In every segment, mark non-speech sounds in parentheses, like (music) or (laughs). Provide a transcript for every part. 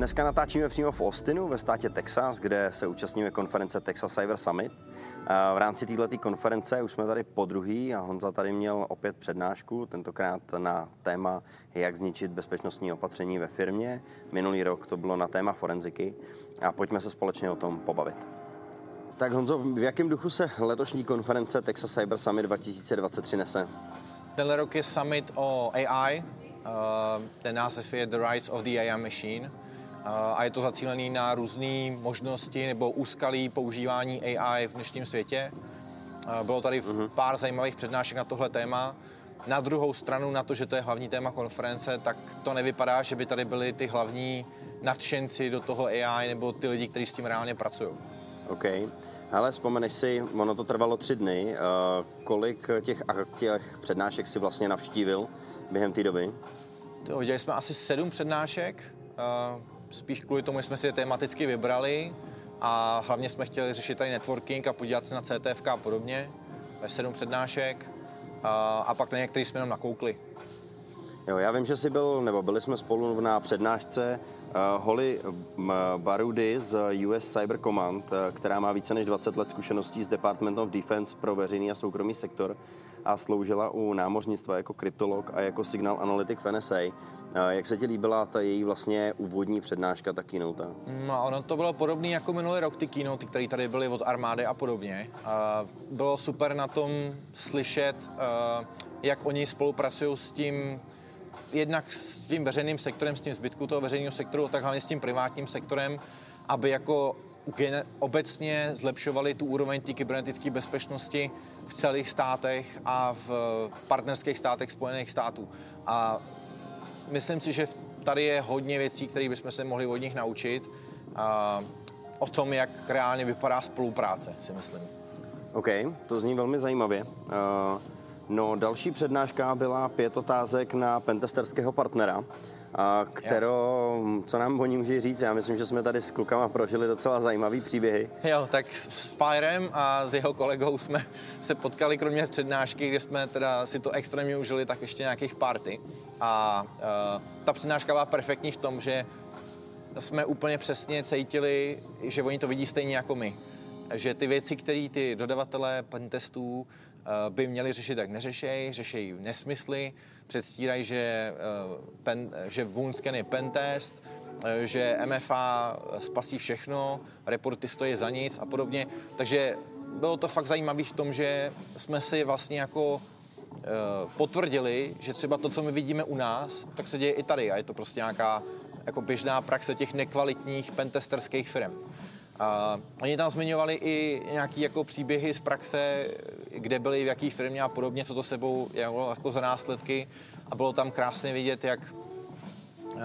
Dneska natáčíme přímo v Austinu ve státě Texas, kde se účastníme konference Texas Cyber Summit. V rámci této konference už jsme tady po druhý a Honza tady měl opět přednášku, tentokrát na téma, jak zničit bezpečnostní opatření ve firmě. Minulý rok to bylo na téma forenziky a pojďme se společně o tom pobavit. Tak Honzo, v jakém duchu se letošní konference Texas Cyber Summit 2023 nese? Tenhle rok je summit o AI, Uh, ten název je The Rise of the AI Machine a je to zacílený na různé možnosti nebo úskalí používání AI v dnešním světě. Uh, bylo tady uh-huh. pár zajímavých přednášek na tohle téma. Na druhou stranu, na to, že to je hlavní téma konference, tak to nevypadá, že by tady byli ty hlavní nadšenci do toho AI nebo ty lidi, kteří s tím reálně pracují. OK. Ale vzpomeneš si, ono to trvalo tři dny, kolik těch, těch přednášek si vlastně navštívil během té doby? To, udělali jsme asi sedm přednášek, spíš kvůli tomu, že jsme si je tematicky vybrali a hlavně jsme chtěli řešit tady networking a podívat se na CTFK a podobně. Sedm přednášek a, a pak na některý jsme jenom nakoukli. Jo, já vím, že jsi byl, nebo byli jsme spolu na přednášce uh, Holly Barudy z US Cyber Command, uh, která má více než 20 let zkušeností z Department of Defense pro veřejný a soukromý sektor a sloužila u námořnictva jako kryptolog a jako signal analytik v NSA. Jak se ti líbila ta její vlastně úvodní přednáška, ta keynote? No, ono to bylo podobné jako minulý rok, ty keynote, které tady byly od armády a podobně. Bylo super na tom slyšet, jak oni spolupracují s tím jednak s tím veřejným sektorem, s tím zbytku toho veřejného sektoru, tak hlavně s tím privátním sektorem, aby jako obecně zlepšovali tu úroveň té kybernetické bezpečnosti v celých státech a v partnerských státech Spojených států. A myslím si, že tady je hodně věcí, které bychom se mohli od nich naučit a o tom, jak reálně vypadá spolupráce, si myslím. OK, to zní velmi zajímavě. Uh, no, další přednáška byla pět otázek na pentesterského partnera a kterou, co nám o ní může říct? Já myslím, že jsme tady s klukama prožili docela zajímavý příběhy. Jo, tak s Fyrem a s jeho kolegou jsme se potkali kromě přednášky, kde jsme teda si to extrémně užili, tak ještě nějakých party. A uh, ta přednáška byla perfektní v tom, že jsme úplně přesně cítili, že oni to vidí stejně jako my. Že ty věci, které ty dodavatelé pentestů Eh, by měli řešit, tak neřešejí, řešejí nesmysly, předstírají, že, eh, pen, že Woundscan je pentest, eh, že MFA spasí všechno, reporty stojí za nic a podobně. Takže bylo to fakt zajímavé v tom, že jsme si vlastně jako potvrdili, že třeba to, co my vidíme u nás, tak se děje i tady a je to prostě nějaká jako běžná praxe těch nekvalitních pentesterských firm. A oni tam zmiňovali i nějaký jako příběhy z praxe, kde byli, v jaký firmě a podobně, co to sebou jako, jako za následky. A bylo tam krásně vidět, jak uh,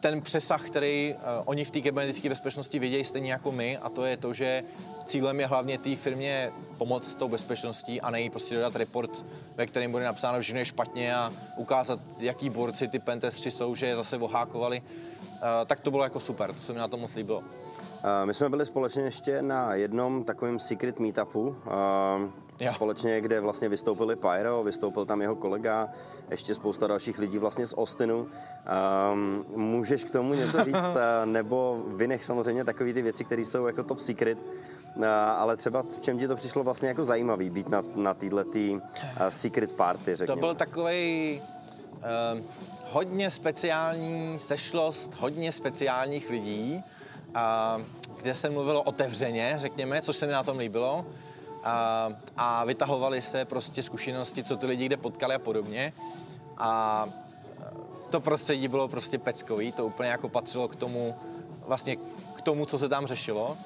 ten přesah, který uh, oni v té kybernetické bezpečnosti vidějí stejně jako my, a to je to, že cílem je hlavně té firmě pomoct s tou bezpečností a nej prostě dodat report, ve kterém bude napsáno, že je špatně a ukázat, jaký borci ty pentestři jsou, že je zase ohákovali. Uh, tak to bylo jako super, to se mi na tom moc líbilo. My jsme byli společně ještě na jednom takovém secret meetupu, jo. společně, kde vlastně vystoupili Pyro, vystoupil tam jeho kolega, ještě spousta dalších lidí vlastně z Austinu. Můžeš k tomu něco říct, (laughs) nebo vynech samozřejmě takové ty věci, které jsou jako top secret, ale třeba v čem ti to přišlo vlastně jako zajímavý být na, na této tý, secret party, řekněme. To byl takový uh, hodně speciální sešlost, hodně speciálních lidí, kde se mluvilo otevřeně, řekněme, což se mi na tom líbilo. A, a vytahovali se prostě zkušenosti, co ty lidi kde potkali a podobně. A to prostředí bylo prostě peckový, to úplně jako patřilo k tomu, vlastně k tomu, co se tam řešilo.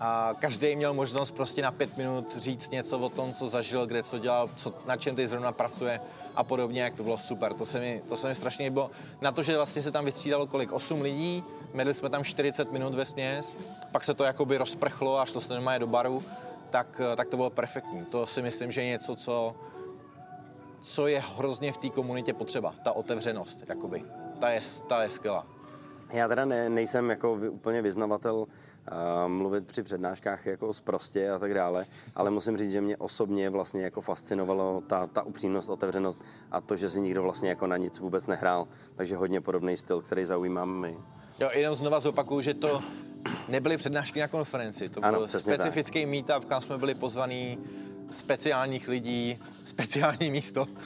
A každý měl možnost prostě na pět minut říct něco o tom, co zažil, kde co dělal, co, na čem teď zrovna pracuje a podobně, jak to bylo super. To se mi, to se mi strašně líbilo. Na to, že vlastně se tam vystřídalo kolik? 8 lidí, měli jsme tam 40 minut ve směs, pak se to jakoby rozprchlo a šlo se normálně do baru, tak, tak to bylo perfektní. To si myslím, že je něco, co, co je hrozně v té komunitě potřeba, ta otevřenost, jakoby. Ta je, ta je skvělá. Já teda ne, nejsem jako úplně vyznavatel uh, mluvit při přednáškách jako zprostě a tak dále, ale musím říct, že mě osobně vlastně jako fascinovalo ta, ta upřímnost, otevřenost a to, že si nikdo vlastně jako na nic vůbec nehrál, takže hodně podobný styl, který zaujímám my. Jo, jenom znova zopakuju, že to nebyly přednášky na konferenci, to Ano, byl specifický meetup, kam jsme byli pozvaní speciálních lidí, speciální místo. (laughs)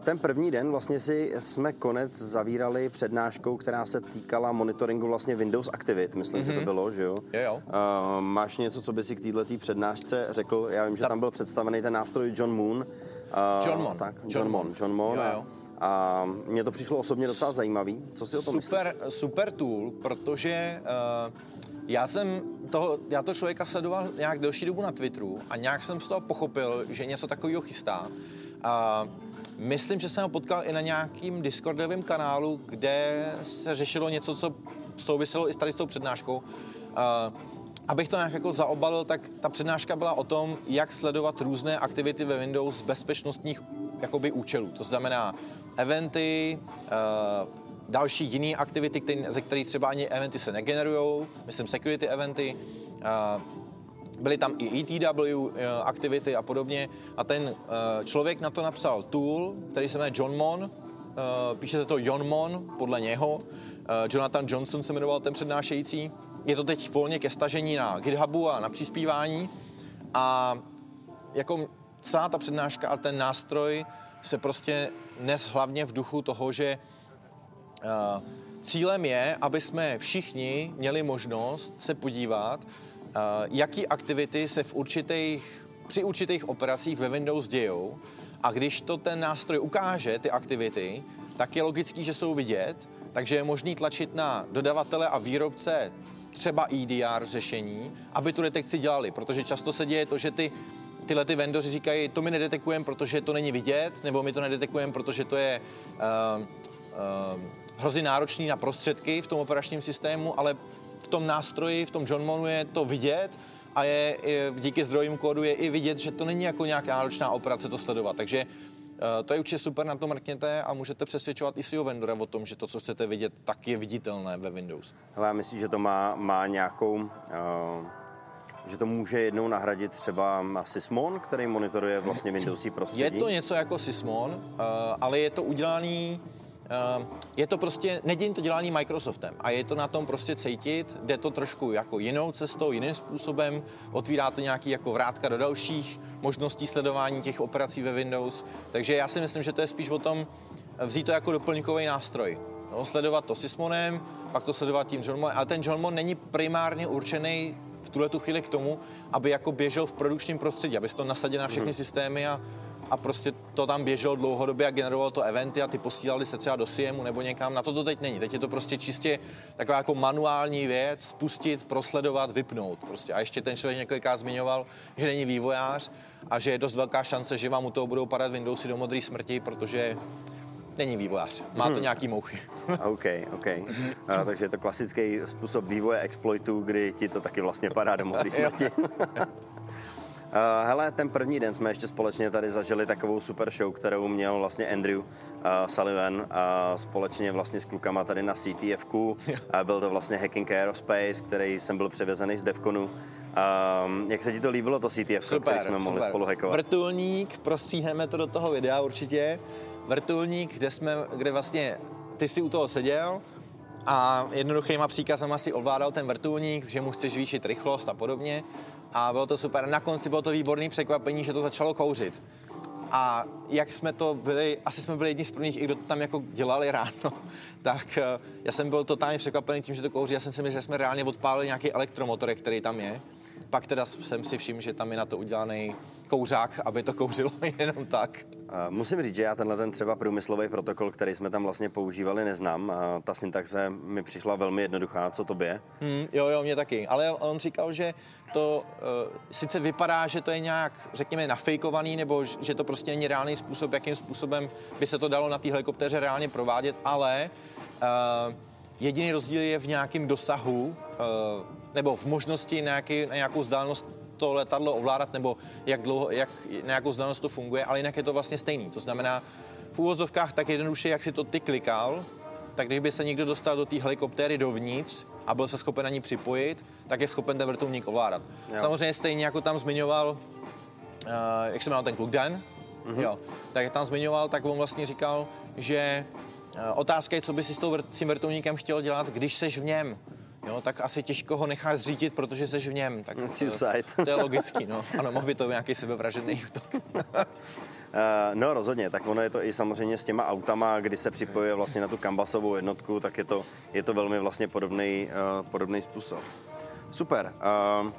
Ten první den vlastně si jsme konec zavírali přednáškou, která se týkala monitoringu vlastně Windows Aktivit, myslím, mm-hmm. že to bylo, že jo? Jo, jo. Uh, máš něco, co by si k této přednášce řekl? Já vím, že tam byl představený ten nástroj John Moon. Uh, John Mon. Tak, John, John Mon. John Mon. Jo, jo. A mně to přišlo osobně docela zajímavý. Co si o tom myslíš? super, super tool, protože uh, já jsem toho, já to člověka sledoval nějak delší dobu na Twitteru a nějak jsem z toho pochopil, že něco takového chystá. A myslím, že jsem ho potkal i na nějakým Discordovém kanálu, kde se řešilo něco, co souviselo i s tady s tou přednáškou. Uh, abych to nějak jako zaobalil, tak ta přednáška byla o tom, jak sledovat různé aktivity ve Windows z bezpečnostních jakoby účelů. To znamená eventy, uh, další jiné aktivity, ze kterých třeba ani eventy se negenerují, myslím security eventy, uh, byly tam i ETW uh, aktivity a podobně. A ten člověk na to napsal tool, který se jmenuje John Mon, píše se to John Mon podle něho, Jonathan Johnson se jmenoval ten přednášející, je to teď volně ke stažení na GitHubu a na přispívání. A jako celá ta přednáška a ten nástroj se prostě nes hlavně v duchu toho, že Uh, Cílem je, aby jsme všichni měli možnost se podívat, uh, jaký aktivity se v určitých, při určitých operacích ve Windows dějou. A když to ten nástroj ukáže, ty aktivity, tak je logický, že jsou vidět, takže je možný tlačit na dodavatele a výrobce třeba EDR řešení, aby tu detekci dělali, protože často se děje to, že ty tyhle ty vendoři říkají, to my nedetekujeme, protože to není vidět, nebo my to nedetekujeme, protože to je uh, uh, hrozně náročný na prostředky v tom operačním systému, ale v tom nástroji, v tom Johnmonu je to vidět a je, je díky zdrojům kódu je i vidět, že to není jako nějaká náročná operace to sledovat. Takže uh, to je určitě super, na to mrkněte a můžete přesvědčovat i svého vendora o tom, že to, co chcete vidět, tak je viditelné ve Windows. Hele, já myslím, že to má, má nějakou... Uh, že to může jednou nahradit třeba Sysmon, který monitoruje vlastně Windowsí prostředí. Je to něco jako Sysmon, uh, ale je to udělaný Uh, je to prostě, nedělí to dělaný Microsoftem a je to na tom prostě cítit, jde to trošku jako jinou cestou, jiným způsobem, otvírá to nějaký jako vrátka do dalších možností sledování těch operací ve Windows, takže já si myslím, že to je spíš o tom vzít to jako doplňkový nástroj. No, sledovat to Sysmonem, pak to sledovat tím Johnmonem, ale ten Johnmon není primárně určený v tuhle tu chvíli k tomu, aby jako běžel v produkčním prostředí, aby to nasadil na všechny systémy a a prostě to tam běželo dlouhodobě a generovalo to eventy a ty posílali se třeba do Siemu nebo někam. Na to to teď není. Teď je to prostě čistě taková jako manuální věc, spustit, prosledovat, vypnout. Prostě. A ještě ten člověk několikrát zmiňoval, že není vývojář a že je dost velká šance, že vám u toho budou padat Windowsy do modré smrti, protože není vývojář. Má to hmm. nějaký mouchy. (laughs) OK, OK. A, takže je to klasický způsob vývoje exploitů, kdy ti to taky vlastně padá do modré (laughs) smrti. (laughs) Uh, hele, ten první den jsme ještě společně tady zažili takovou super show, kterou měl vlastně Andrew uh, Sullivan uh, společně vlastně s klukama tady na CTFku. Uh, byl to vlastně Hacking Aerospace, který jsem byl převezený z Devconu. Um, jak se ti to líbilo, to CTF, super, který jsme mohli super. spolu hackovat? Vrtulník, prostříhneme to do toho videa určitě. Vrtulník, kde jsme, kde vlastně ty si u toho seděl, a jednoduchýma příkazama si ovládal ten vrtulník, že mu chceš zvýšit rychlost a podobně a bylo to super. Na konci bylo to výborné překvapení, že to začalo kouřit. A jak jsme to byli, asi jsme byli jedni z prvních, i kdo to tam jako dělali (laughs) ráno, tak eh, já jsem byl totálně překvapený tím, že to kouří. Já jsem si myslel, že jsme reálně odpálili nějaký elektromotor, který tam je. Pak teda jsem si všiml, že tam je na to udělaný kouřák, aby to kouřilo (laughs) jenom tak. Musím říct, že já tenhle ten třeba průmyslový protokol, který jsme tam vlastně používali, neznám. Ta syntaxe mi přišla velmi jednoduchá, co to je? Hmm, jo, jo, mě taky. Ale on říkal, že to uh, sice vypadá, že to je nějak, řekněme, nafejkovaný, nebo že to prostě není reálný způsob, jakým způsobem by se to dalo na té helikoptéře reálně provádět, ale uh, jediný rozdíl je v nějakém dosahu, nebo v možnosti nějaký, na nějakou vzdálenost to letadlo ovládat, nebo jak dlouho, jak, na jakou vzdálenost to funguje, ale jinak je to vlastně stejný. To znamená, v úvozovkách tak jednoduše, jak si to ty klikal, tak kdyby se někdo dostal do té helikoptéry dovnitř a byl se schopen na ní připojit, tak je schopen ten vrtulník ovládat. Jo. Samozřejmě stejně jako tam zmiňoval, uh, jak se jmenoval ten kluk Dan, mm-hmm. jo, tak jak tam zmiňoval, tak on vlastně říkal, že uh, otázka je, co by si s, tou, s tím vrtulníkem chtěl dělat, když seš v něm. Jo, tak asi těžko ho necháš zřídit, protože seš v něm. Tak to, to je logický, no. Ano, mohl by to být nějaký sebevražedný útok. Uh, (laughs) no rozhodně, tak ono je to i samozřejmě s těma autama, kdy se připojuje vlastně na tu kambasovou jednotku, tak je to, je to velmi vlastně podobný, uh, podobný způsob. Super. Uh,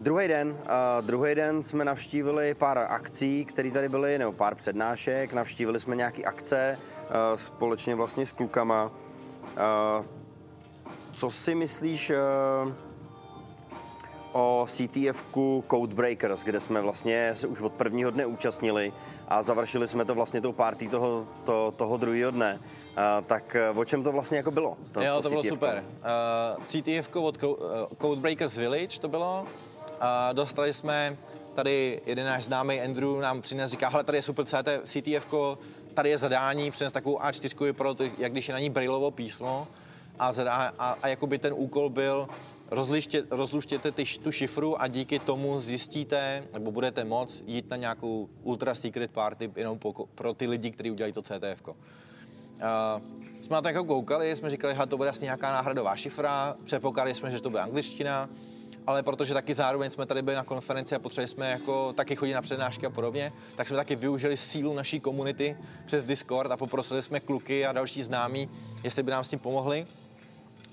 Druhý den, uh, druhý den jsme navštívili pár akcí, které tady byly, nebo pár přednášek, navštívili jsme nějaké akce uh, společně vlastně s klukama. Uh, co si myslíš, uh, o CTF Codebreakers, kde jsme vlastně se už od prvního dne účastnili a završili jsme to vlastně tou party toho, to, toho druhého dne. Uh, tak o čem to vlastně jako bylo? To, jo, to, to bylo super. Uh, CTF od Codebreakers Village to bylo. Uh, dostali jsme tady jeden náš známý Andrew nám přines, říká, hele, tady je super CT, CTF, tady je zadání, přines takovou A4 pro jak když je na ní brailovo písmo a, zadá, a, a jakoby ten úkol byl rozliště, rozluštěte ty, tu šifru a díky tomu zjistíte, nebo budete moc jít na nějakou ultra secret party jenom po, pro ty lidi, kteří udělají to CTF. Uh, jsme na to jako koukali, jsme říkali, že to bude asi nějaká náhradová šifra, předpokládali jsme, že to bude angličtina, ale protože taky zároveň jsme tady byli na konferenci a potřebovali jsme jako taky chodit na přednášky a podobně, tak jsme taky využili sílu naší komunity přes Discord a poprosili jsme kluky a další známí, jestli by nám s tím pomohli.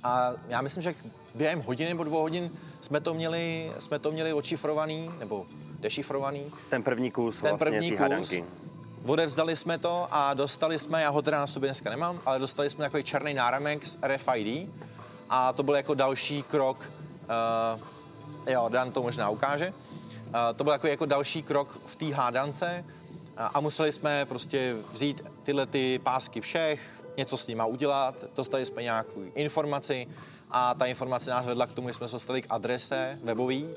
A já myslím, že během hodiny nebo dvou hodin jsme to měli, jsme to měli ošifrovaný, nebo dešifrovaný. Ten první kus Ten vlastně první kus. Hadanky. Odevzdali jsme to a dostali jsme, já ho teda na sobě dneska nemám, ale dostali jsme takový černý náramek z RFID a to byl jako další krok, uh, jo, Dan to možná ukáže, to byl jako, jako další krok v té hádance a, museli jsme prostě vzít tyhle ty pásky všech, něco s nima udělat, dostali jsme nějakou informaci a ta informace nás vedla k tomu, že jsme se dostali k adrese webový,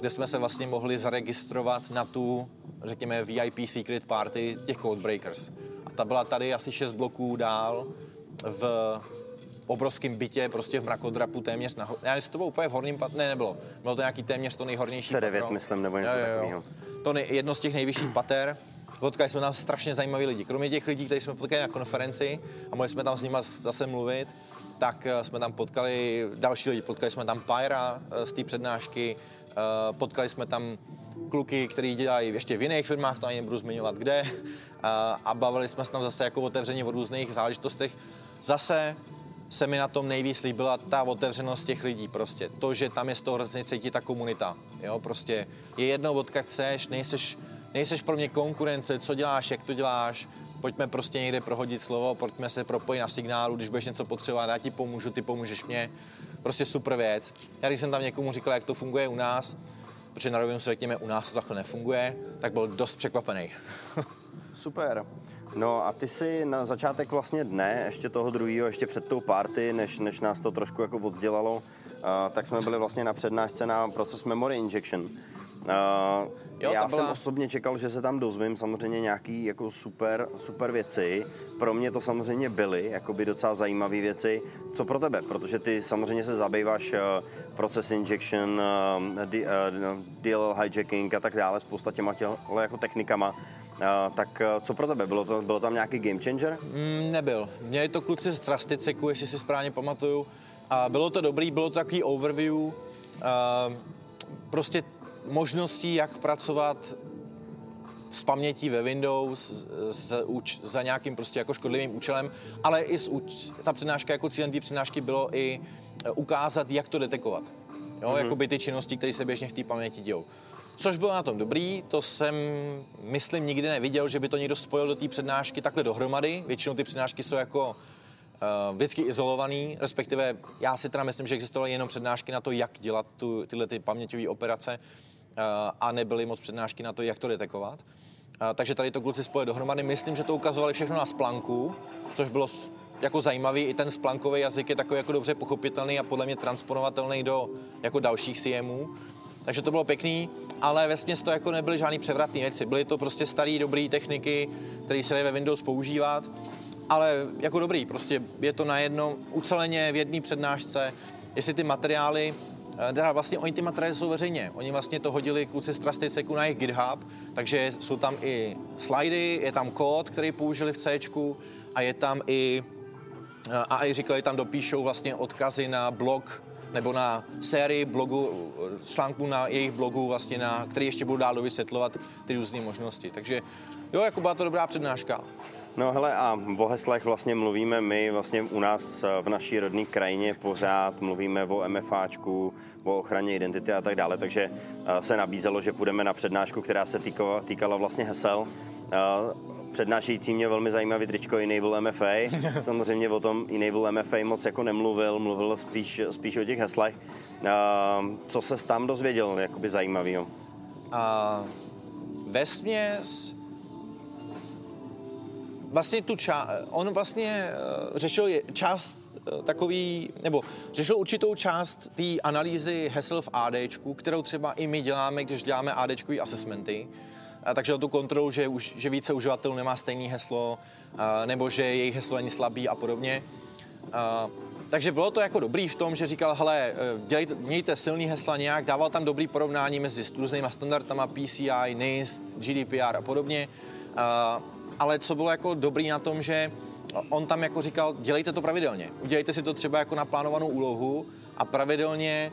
kde jsme se vlastně mohli zaregistrovat na tu, řekněme, VIP secret party těch Codebreakers. A ta byla tady asi 6 bloků dál v obrovském bytě, prostě v mrakodrapu téměř na... Já jestli to bylo úplně v horním patře, ne, nebylo. Bylo to nějaký téměř to nejhornější C9, patro. myslím, nebo něco takového. To nej, jedno z těch nejvyšších pater. Potkali jsme tam strašně zajímaví lidi. Kromě těch lidí, kteří jsme potkali na konferenci a mohli jsme tam s nimi zase mluvit, tak eh, jsme tam potkali další lidi. Potkali jsme tam Pyra eh, z té přednášky, eh, potkali jsme tam kluky, kteří dělají ještě v jiných firmách, to ani nebudu zmiňovat kde, a bavili jsme se tam zase jako otevřeně o různých záležitostech. Zase se mi na tom nejvíc líbila ta otevřenost těch lidí prostě. To, že tam je z toho hrozně cítit ta komunita. Jo, prostě je jedno, odkud seš, nejseš, nejseš pro mě konkurence, co děláš, jak to děláš, pojďme prostě někde prohodit slovo, pojďme se propojit na signálu, když budeš něco potřebovat, já ti pomůžu, ty pomůžeš mě. Prostě super věc. Já když jsem tam někomu říkal, jak to funguje u nás, protože na rovinu se řekněme, u nás to takhle nefunguje, tak byl dost překvapený. (laughs) super. No a ty si na začátek vlastně dne, ještě toho druhého, ještě před tou party, než, než nás to trošku jako oddělalo, uh, tak jsme byli vlastně na přednášce na proces Memory Injection. Uh, jo, já byla... jsem osobně čekal, že se tam dozvím samozřejmě nějaký jako super, super věci. Pro mě to samozřejmě byly jakoby docela zajímavé věci. Co pro tebe? Protože ty samozřejmě se zabýváš uh, process injection, uh, di, uh, DLL hijacking a tak dále, spousta těma těhle jako technikama. Uh, tak uh, co pro tebe? Bylo, to, bylo tam nějaký game changer? Mm, nebyl. Měli to kluci z Trusticeku, jestli si správně pamatuju. A bylo to dobrý, bylo to takový overview. Uh, prostě možností, jak pracovat s pamětí ve Windows s, uč, za nějakým prostě jako škodlivým účelem, ale i s, ta přednáška jako cílem té přednášky bylo i e, ukázat, jak to detekovat. Jo, mm-hmm. jako by ty činnosti, které se běžně v té paměti dějou. Což bylo na tom dobrý, to jsem, myslím, nikdy neviděl, že by to někdo spojil do té přednášky takhle dohromady. Většinou ty přednášky jsou jako uh, vždycky izolovaný, respektive já si teda myslím, že existovaly jenom přednášky na to, jak dělat tu, tyhle ty paměťové operace a nebyly moc přednášky na to, jak to detekovat. Takže tady to kluci spojili dohromady. Myslím, že to ukazovali všechno na splanku, což bylo jako zajímavý. I ten splankový jazyk je takový jako dobře pochopitelný a podle mě transponovatelný do jako dalších CMů. Takže to bylo pěkný, ale ve to jako nebyly žádný převratné věci. Byly to prostě staré, dobré techniky, které se dají ve Windows používat, ale jako dobrý, prostě je to na jedno, uceleně v jedné přednášce, jestli ty materiály Eh, teda vlastně oni ty materiály jsou veřejně. Oni vlastně to hodili kluci z Trusticeku na jejich GitHub, Takže jsou tam i slidy, je tam kód, který použili v C a je tam i a i říkali, tam dopíšou vlastně odkazy na blog nebo na sérii blogu, článků na jejich blogu, vlastně na, který ještě budou dál vysvětlovat ty různé možnosti. Takže jo, jako byla to dobrá přednáška. No hele, a o heslech vlastně mluvíme my vlastně u nás v naší rodné krajině pořád, mluvíme o MFAčku, o ochraně identity a tak dále, takže se nabízelo, že půjdeme na přednášku, která se týkala, týkala vlastně hesel přednášející mě velmi zajímavý tričko Enable MFA. (laughs) Samozřejmě o tom Enable MFA moc jako nemluvil, mluvil spíš, spíš o těch heslech. Co se tam dozvěděl jakoby zajímavého? Uh, ve směs vlastně tu ča- on vlastně uh, řešil část uh, takový, nebo řešil určitou část té analýzy hesel v AD, kterou třeba i my děláme, když děláme AD assessmenty a takže o tu kontrolu, že, už, že více uživatelů nemá stejné heslo, nebo že jejich heslo není slabý a podobně. Takže bylo to jako dobrý v tom, že říkal, hele, e, dělejte, mějte silný hesla nějak, dával tam dobrý porovnání mezi různýma standardama PCI, NIST, GDPR a podobně. Ale co bylo jako dobrý na tom, že on tam jako říkal, dělejte to pravidelně. Udělejte si to třeba jako naplánovanou úlohu a pravidelně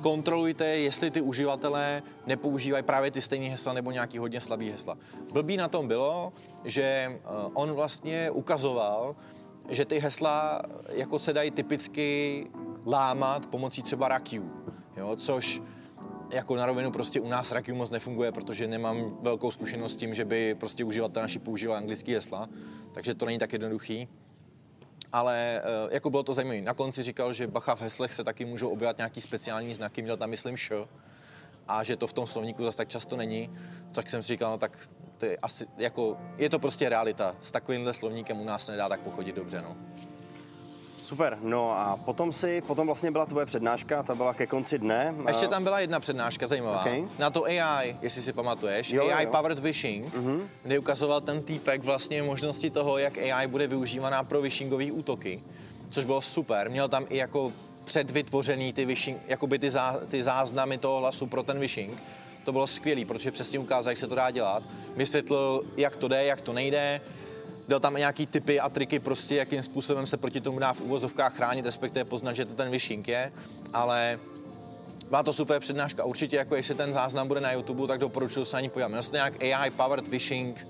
kontrolujte, jestli ty uživatelé nepoužívají právě ty stejné hesla nebo nějaký hodně slabý hesla. Blbý na tom bylo, že eh, on vlastně ukazoval, že ty hesla jako se dají typicky lámat pomocí třeba rakiů, jo, což jako na rovinu prostě u nás rakiu moc nefunguje, protože nemám velkou zkušenost s tím, že by prostě uživatel naši používal anglický hesla, takže to není tak jednoduchý ale uh, jako bylo to zajímavé. Na konci říkal, že bacha v heslech se taky můžou objevit nějaký speciální znaky, měl tam myslím š, a že to v tom slovníku zase tak často není, tak jsem si říkal, no tak to je asi, jako, je to prostě realita. S takovýmhle slovníkem u nás nedá tak pochodit dobře, no. Super, no a potom si, potom vlastně byla tvoje přednáška, ta byla ke konci dne. A ještě tam byla jedna přednáška zajímavá. Okay. Na to AI, jestli si pamatuješ, jo, AI jo. Powered Vishing, mm-hmm. kde ukazoval ten týpek vlastně možnosti toho, jak AI bude využívaná pro vishingové útoky, což bylo super. Měl tam i jako předvytvořený ty, vishing, jakoby ty, zá, ty záznamy toho hlasu pro ten vishing. To bylo skvělé, protože přesně ukázal, jak se to dá dělat. Vysvětlil, jak to jde, jak to nejde, dal tam nějaký typy a triky prostě, jakým způsobem se proti tomu dá v úvozovkách chránit, respektive poznat, že to ten vyšink je, ale byla to super přednáška. Určitě, jako jestli ten záznam bude na YouTube, tak doporučuji se ani podívat. Měl jsem nějak AI powered phishing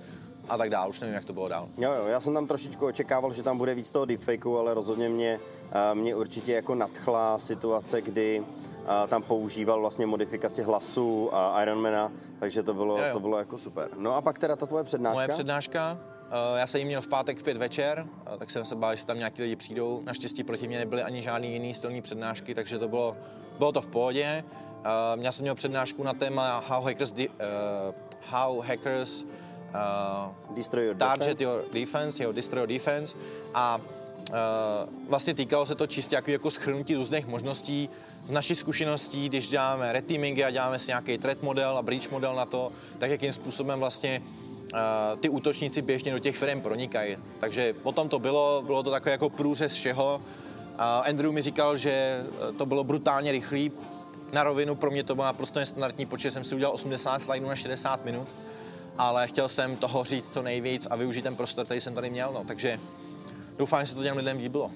a tak dál, už nevím, jak to bylo dál. Jo, jo, já jsem tam trošičku očekával, že tam bude víc toho deepfakeu, ale rozhodně mě, eh, mě určitě jako nadchla situace, kdy eh, tam používal vlastně modifikaci hlasu Ironmana, takže to bylo, jo, jo. to bylo jako super. No a pak teda ta tvoje přednáška? Moje přednáška, já jsem ji měl v pátek v pět večer, eh, tak jsem se bál, že tam nějaký lidi přijdou. Naštěstí proti mě nebyly ani žádný jiný stylní přednášky, takže to bylo, bylo to v pohodě. Já jsem měl přednášku na téma How Hackers, di, uh, how hackers uh, destroy your target defense. your defense, your destroy your defense. A uh, vlastně týkalo se to čistě jako, jako schrnutí různých možností z našich zkušeností, když děláme reteamingy a děláme si nějaký threat model a breach model na to, tak jakým způsobem vlastně ty útočníci běžně do těch firm pronikají. Takže potom to bylo, bylo to takové jako průřez všeho. Andrew mi říkal, že to bylo brutálně rychlý. Na rovinu pro mě to bylo naprosto nestandardní, protože jsem si udělal 80 slajdů na 60 minut, ale chtěl jsem toho říct co nejvíc a využít ten prostor, který jsem tady měl. No. Takže doufám, že se to těm lidem líbilo.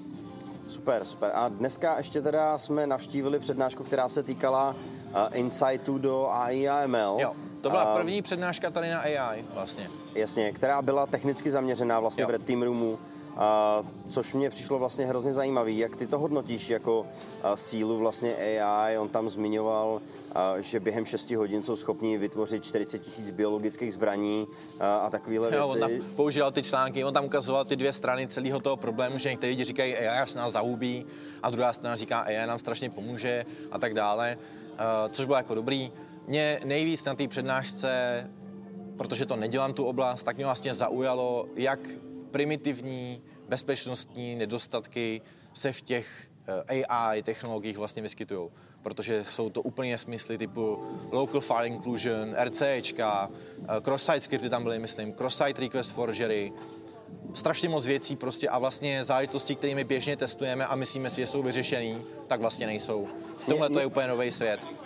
Super, super. A dneska ještě teda jsme navštívili přednášku, která se týkala uh, insightů do AI a ML. Jo. To byla první přednáška tady na AI vlastně. Jasně, která byla technicky zaměřená vlastně jo. v Red Team Roomu. Uh, což mě přišlo vlastně hrozně zajímavý. Jak ty to hodnotíš jako uh, sílu vlastně AI? On tam zmiňoval, uh, že během 6 hodin jsou schopni vytvořit 40 tisíc biologických zbraní uh, a takovéhle věci. Jo, on tam používal ty články, on tam ukazoval ty dvě strany celého toho problému, že někteří lidi říkají, AI se nás zahubí a druhá strana říká, AI nám strašně pomůže a tak dále, uh, což bylo jako dobrý. Mě nejvíc na té přednášce, protože to nedělám tu oblast, tak mě vlastně zaujalo, jak primitivní bezpečnostní nedostatky se v těch eh, AI technologiích vlastně vyskytují. Protože jsou to úplně nesmysly typu local file inclusion, RCEčka, eh, cross-site scripty tam byly, myslím, cross-site request forgery, strašně moc věcí prostě a vlastně záležitosti, kterými běžně testujeme a myslíme si, že jsou vyřešený, tak vlastně nejsou. V tomhle to je úplně nový svět.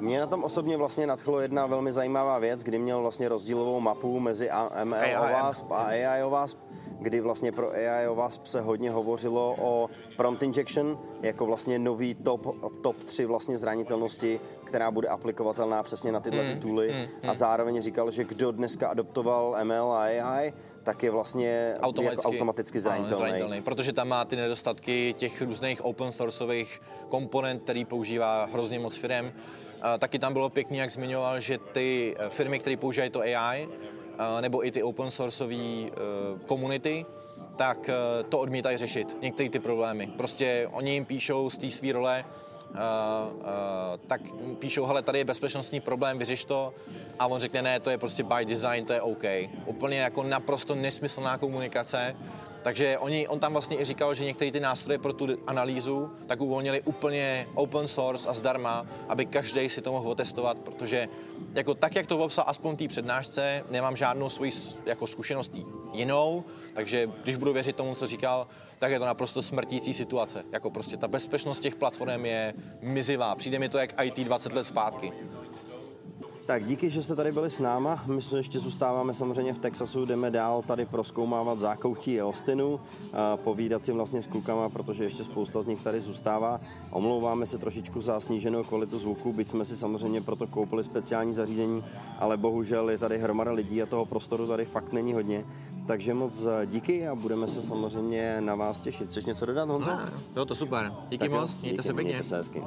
Mě na tom osobně vlastně nadchlo jedna velmi zajímavá věc, kdy měl vlastně rozdílovou mapu mezi ML OWASP a AI OWASP, kdy vlastně pro AI OWASP se hodně hovořilo o prompt injection jako vlastně nový top, top 3 vlastně zranitelnosti, která bude aplikovatelná přesně na tyhle mm, tooly mm, a zároveň říkal, že kdo dneska adoptoval ML a AI, tak je vlastně automaticky, jako automaticky zranitelný. Ano, zranitelný. Protože tam má ty nedostatky těch různých open sourceových komponent, který používá hrozně moc firm. Taky tam bylo pěkný, jak zmiňoval, že ty eh, firmy, které používají to AI, eh, nebo i ty open sourceové eh, komunity, tak to odmítají řešit, některé ty problémy. Prostě oni jim píšou z té své role, Uh, uh, tak píšou, hele, tady je bezpečnostní problém, vyřeš to. A on řekne, ne, to je prostě by design, to je OK. Úplně jako naprosto nesmyslná komunikace. Takže oni, on tam vlastně i říkal, že některé ty nástroje pro tu analýzu tak uvolnili úplně open source a zdarma, aby každý si to mohl otestovat, protože jako tak, jak to popsal aspoň té přednášce, nemám žádnou svoji jako zkušenost jinou, takže když budu věřit tomu, co říkal, tak je to naprosto smrtící situace. Jako prostě ta bezpečnost těch platform je mizivá. Přijde mi to jak IT 20 let zpátky. Tak díky, že jste tady byli s náma. My se ještě zůstáváme samozřejmě v Texasu, jdeme dál tady proskoumávat zákoutí Austinu, povídat si vlastně s klukama, protože ještě spousta z nich tady zůstává. Omlouváme se trošičku za sníženou kvalitu zvuku, byť jsme si samozřejmě proto koupili speciální zařízení, ale bohužel je tady hromada lidí a toho prostoru tady fakt není hodně. Takže moc díky a budeme se samozřejmě na vás těšit. Chceš něco dodat, Honzo? No, to super. Díky tak moc, mějte díky, se pěkně. Mějte se hezky.